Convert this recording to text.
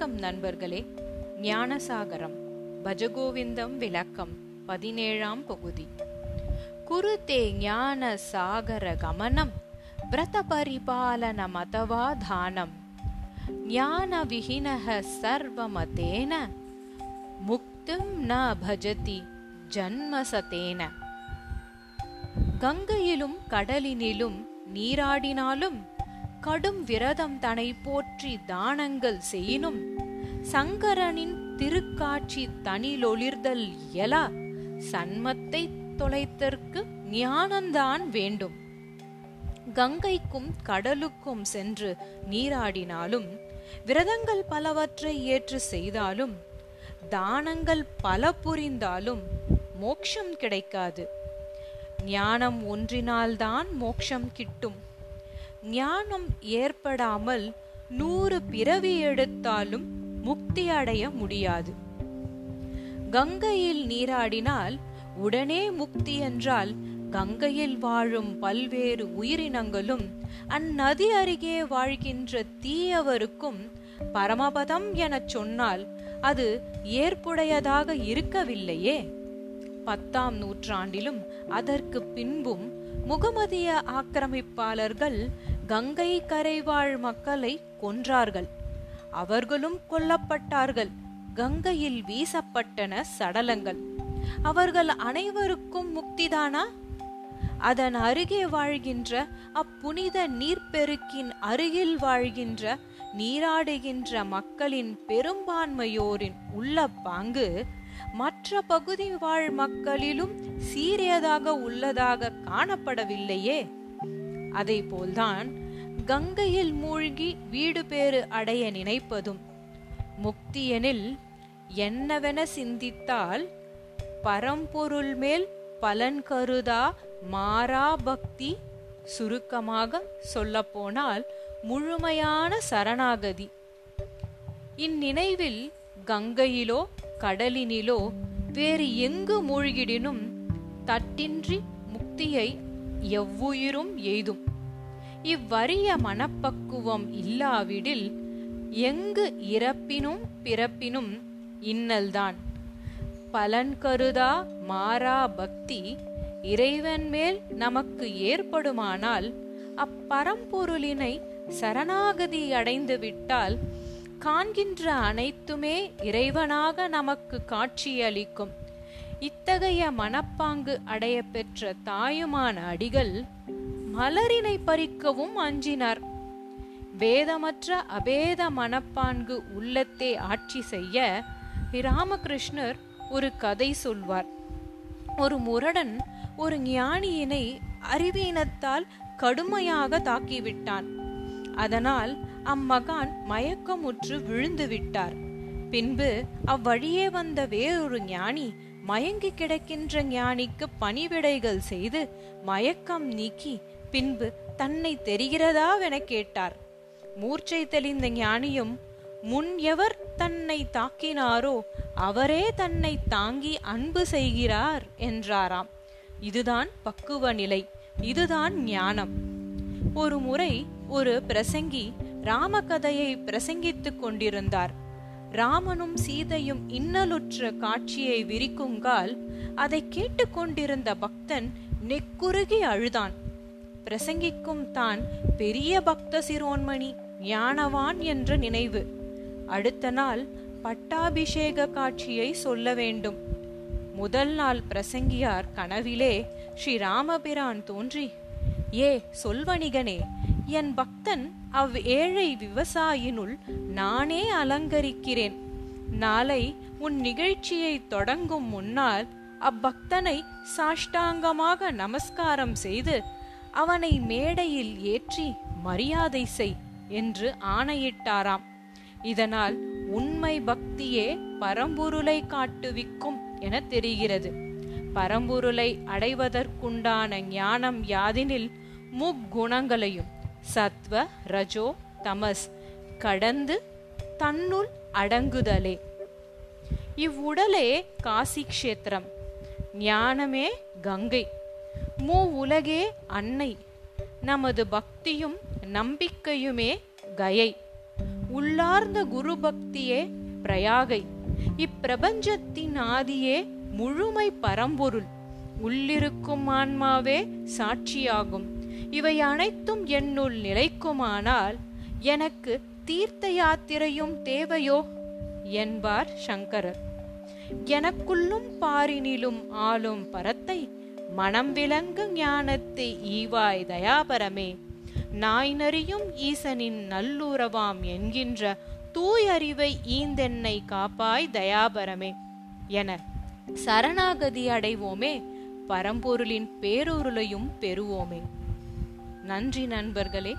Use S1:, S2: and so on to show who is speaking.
S1: வணக்கம் நண்பர்களே. ஞானசாகரம் பஜகோவிந்தம் விளக்கம் பதினேழாம் பகுதி. குருதே ஞான சாகர கமனம் விரத பரிபாலன மதவா தானம். ஞான விஹினக சர்வமதேன முக்திம் ந பஜதி ஜன்மசதேன கங்கையிலும் கடலினிலும் நீராடினாலும் கடும் விரதம் தனை போற்றி தானங்கள் செய்யினும் சங்கரனின் திருக்காட்சி தனிலொளிர்தல் இயலா சன்மத்தை தொலைத்தற்கு ஞானந்தான் வேண்டும். கங்கைக்கும் கடலுக்கும் சென்று நீராடினாலும் விரதங்கள் பலவற்றை ஏற்று செய்தாலும் தானங்கள் பல புரிந்தாலும் மோக்ஷம் கிடைக்காது. ஞானம் ஒன்றினால்தான் மோக்ஷம் கிட்டும். ஞானம் ஏற்படாமல் நூறு பிறவி எடுத்தாலும் முக்தி அடைய முடியாது. கங்கையில் நீராடினால் உடனே முக்தி என்றால் கங்கையில் வாழும் பல்வேறு உயிரினங்களும் அந்நதி அருகே வாழ்கின்ற தீயவருக்கும் பரமபதம் எனச் சொன்னால் அது ஏற்புடையதாக இருக்கவில்லையே. பத்தாம் நூற்றாண்டிலும் அதற்கு பின்பும் முகமதிய ஆக்கிரமிப்பாளர்கள் கங்கை கரைவாழ் மக்களை கொன்றார்கள். அவர்களும் கொல்லப்பட்டார்கள். கங்கையில் வீசப்பட்டன சடலங்கள். அவர்கள் அனைவருக்கும் முக்திதானா? அதன் அருகே வாழ்கின்ற அப்புனித நீர்ப்பெருக்கின் அருகில் வாழ்கின்ற நீராடுகின்ற மக்களின் பெரும்பான்மையோரின் உள்ள பாங்கு மற்ற பகுதி வாழ் மக்களிலும் சீரியதாக உள்ளதாக காணப்படவில்லையே. அதே போல்தான் கங்கையில் மூழ்கி வீடு பேறு அடைய நினைப்பதும் முக்தியெனில் என்னவென சிந்தித்தால் பரம்பொருள் மேல் பலன் கருதா மாறா பக்தி? சுருக்கமாக சொல்லப்போனால் முழுமையான சரணாகதி. இந்நினைவில் கங்கையிலோ கடலினிலோ வேறு எங்கு மூழ்கிடினும் தட்டின்றி முக்தியை எவ்வுயிரும் எய்தும். இவ்வறிய மனப்பக்குவம் இல்லாவிடில் எங்கு இறப்பினும் பிறப்பினும் இன்னல்தான். பலன் கருதா மாறா பக்தி இறைவன் மேல் நமக்கு ஏற்படுமானால் அப்பரம்பொருளினை சரணாகதி அடைந்து விட்டால் காண்கின்ற அனைத்துமே இறைவனாக நமக்கு காட்சியளிக்கும். இத்தகைய மனப்பாங்கு அடைய பெற்ற தாயுமான அடிகள் மலரினை பறிக்கவும் அஞ்சினார். வேதமற்ற அபேத மனப்பான்கு உள்ளத்தே ஆட்சி செய்ய ராமகிருஷ்ணர் ஒரு கதை சொல்வார். ஒரு முரடன் ஒரு ஞானியினை அறிவீனத்தால் கடுமையாக தாக்கிவிட்டான். அதனால் அம்மகான் மயக்கமுற்று விழுந்து விட்டார் பின்பு அவ்வழியே வந்த வேறொரு ஞானி மயங்கி கிடக்கின்ற ஞானிக்கு பணிவிடைகள் செய்து மயக்கம் நீக்கி பின்பு தன்னை தெரிகிறதாவென கேட்டார். மூர்ச்சை தெளிந்த ஞானியும் முன் எவர் தன்னை தாக்கினாரோ அவரே தன்னை தாங்கி அன்பு செய்கிறார் என்றாராம். இதுதான் பக்குவ நிலை இதுதான் ஞானம். ஒரு முறை ஒரு பிரசங்கி ராமகதையை பிரசங்கித்துக் கொண்டிருந்தார். ராமனும் சீதையும் இன்னலுற்ற காட்சியை விரிக்குங்கால் அதை கேட்டுக்கொண்டிருந்த பக்தன் நெக்குருகி அழுதான். பிரசங்கிக்கும் தான் பெரிய பக்த சிரோன்மணி ஞானவான் என்ற நினைவு. அடுத்த நாள் பட்டாபிஷேக காட்சியை சொல்ல வேண்டும். முதல் நாள் பிரசங்கியார் கனவிலே ஸ்ரீராமபிரான் தோன்றி ஏ சொல்வணிகனே என் பக்தன் அவ் ஏழை விவசாயினுள் நானே அலங்கரிக்கிறேன். நாளை உன் நிகழ்ச்சியை தொடங்கும் முன்னால் அப்பக்தனை சாஷ்டாங்கமாக நமஸ்காரம் செய்து அவனை மேடையில் ஏற்றி மரியாதை செய் என்று ஆணையிட்டாராம். இதனால் உண்மை பக்தியே பரம்பொருளை காட்டுவிக்கும் என தெரிகிறது. பரம்பொருளை அடைவதற்குண்டான ஞானம் யாதினில் முக்குணங்களையும் சத்வ ரஜோ தமஸ் கடந்து தன்னுள் அடங்குதலே. இவ்வுடலே காசி கஷேத்திரம் ஞானமே கங்கை. மூ உலகே அன்னை நமது பக்தியும் நம்பிக்கையுமே கயை. உள்ளார்ந்த குரு பக்தியே பிரயாகை இப்பிரபஞ்சத்தின் ஆதியே முழுமை பரம்பொருள். உள்ளிருக்கும் ஆன்மாவே சாட்சியாகும். இவை அனைத்தும் என்னுள் நிலைக்குமானால் எனக்கு தீர்த்த யாத்திரையும் தேவையோ? என்பார் சங்கரர். எனக்குள்ளும் பாரினிலும் ஆளும் பரத்தை மனம் விளங்கு ஞானத்தை ஈவாய் தயாபரமே. நாய் நறியும் ஈசனின் நல்லுறவாம் என்கின்ற தூயறிவை ஈந்தென்னை காப்பாய் தயாபரமே. என சரணாகதி அடைவோமே பரம்பொருளின் பேரொருளையும் பெறுவோமே. நன்றி நண்பர்களே.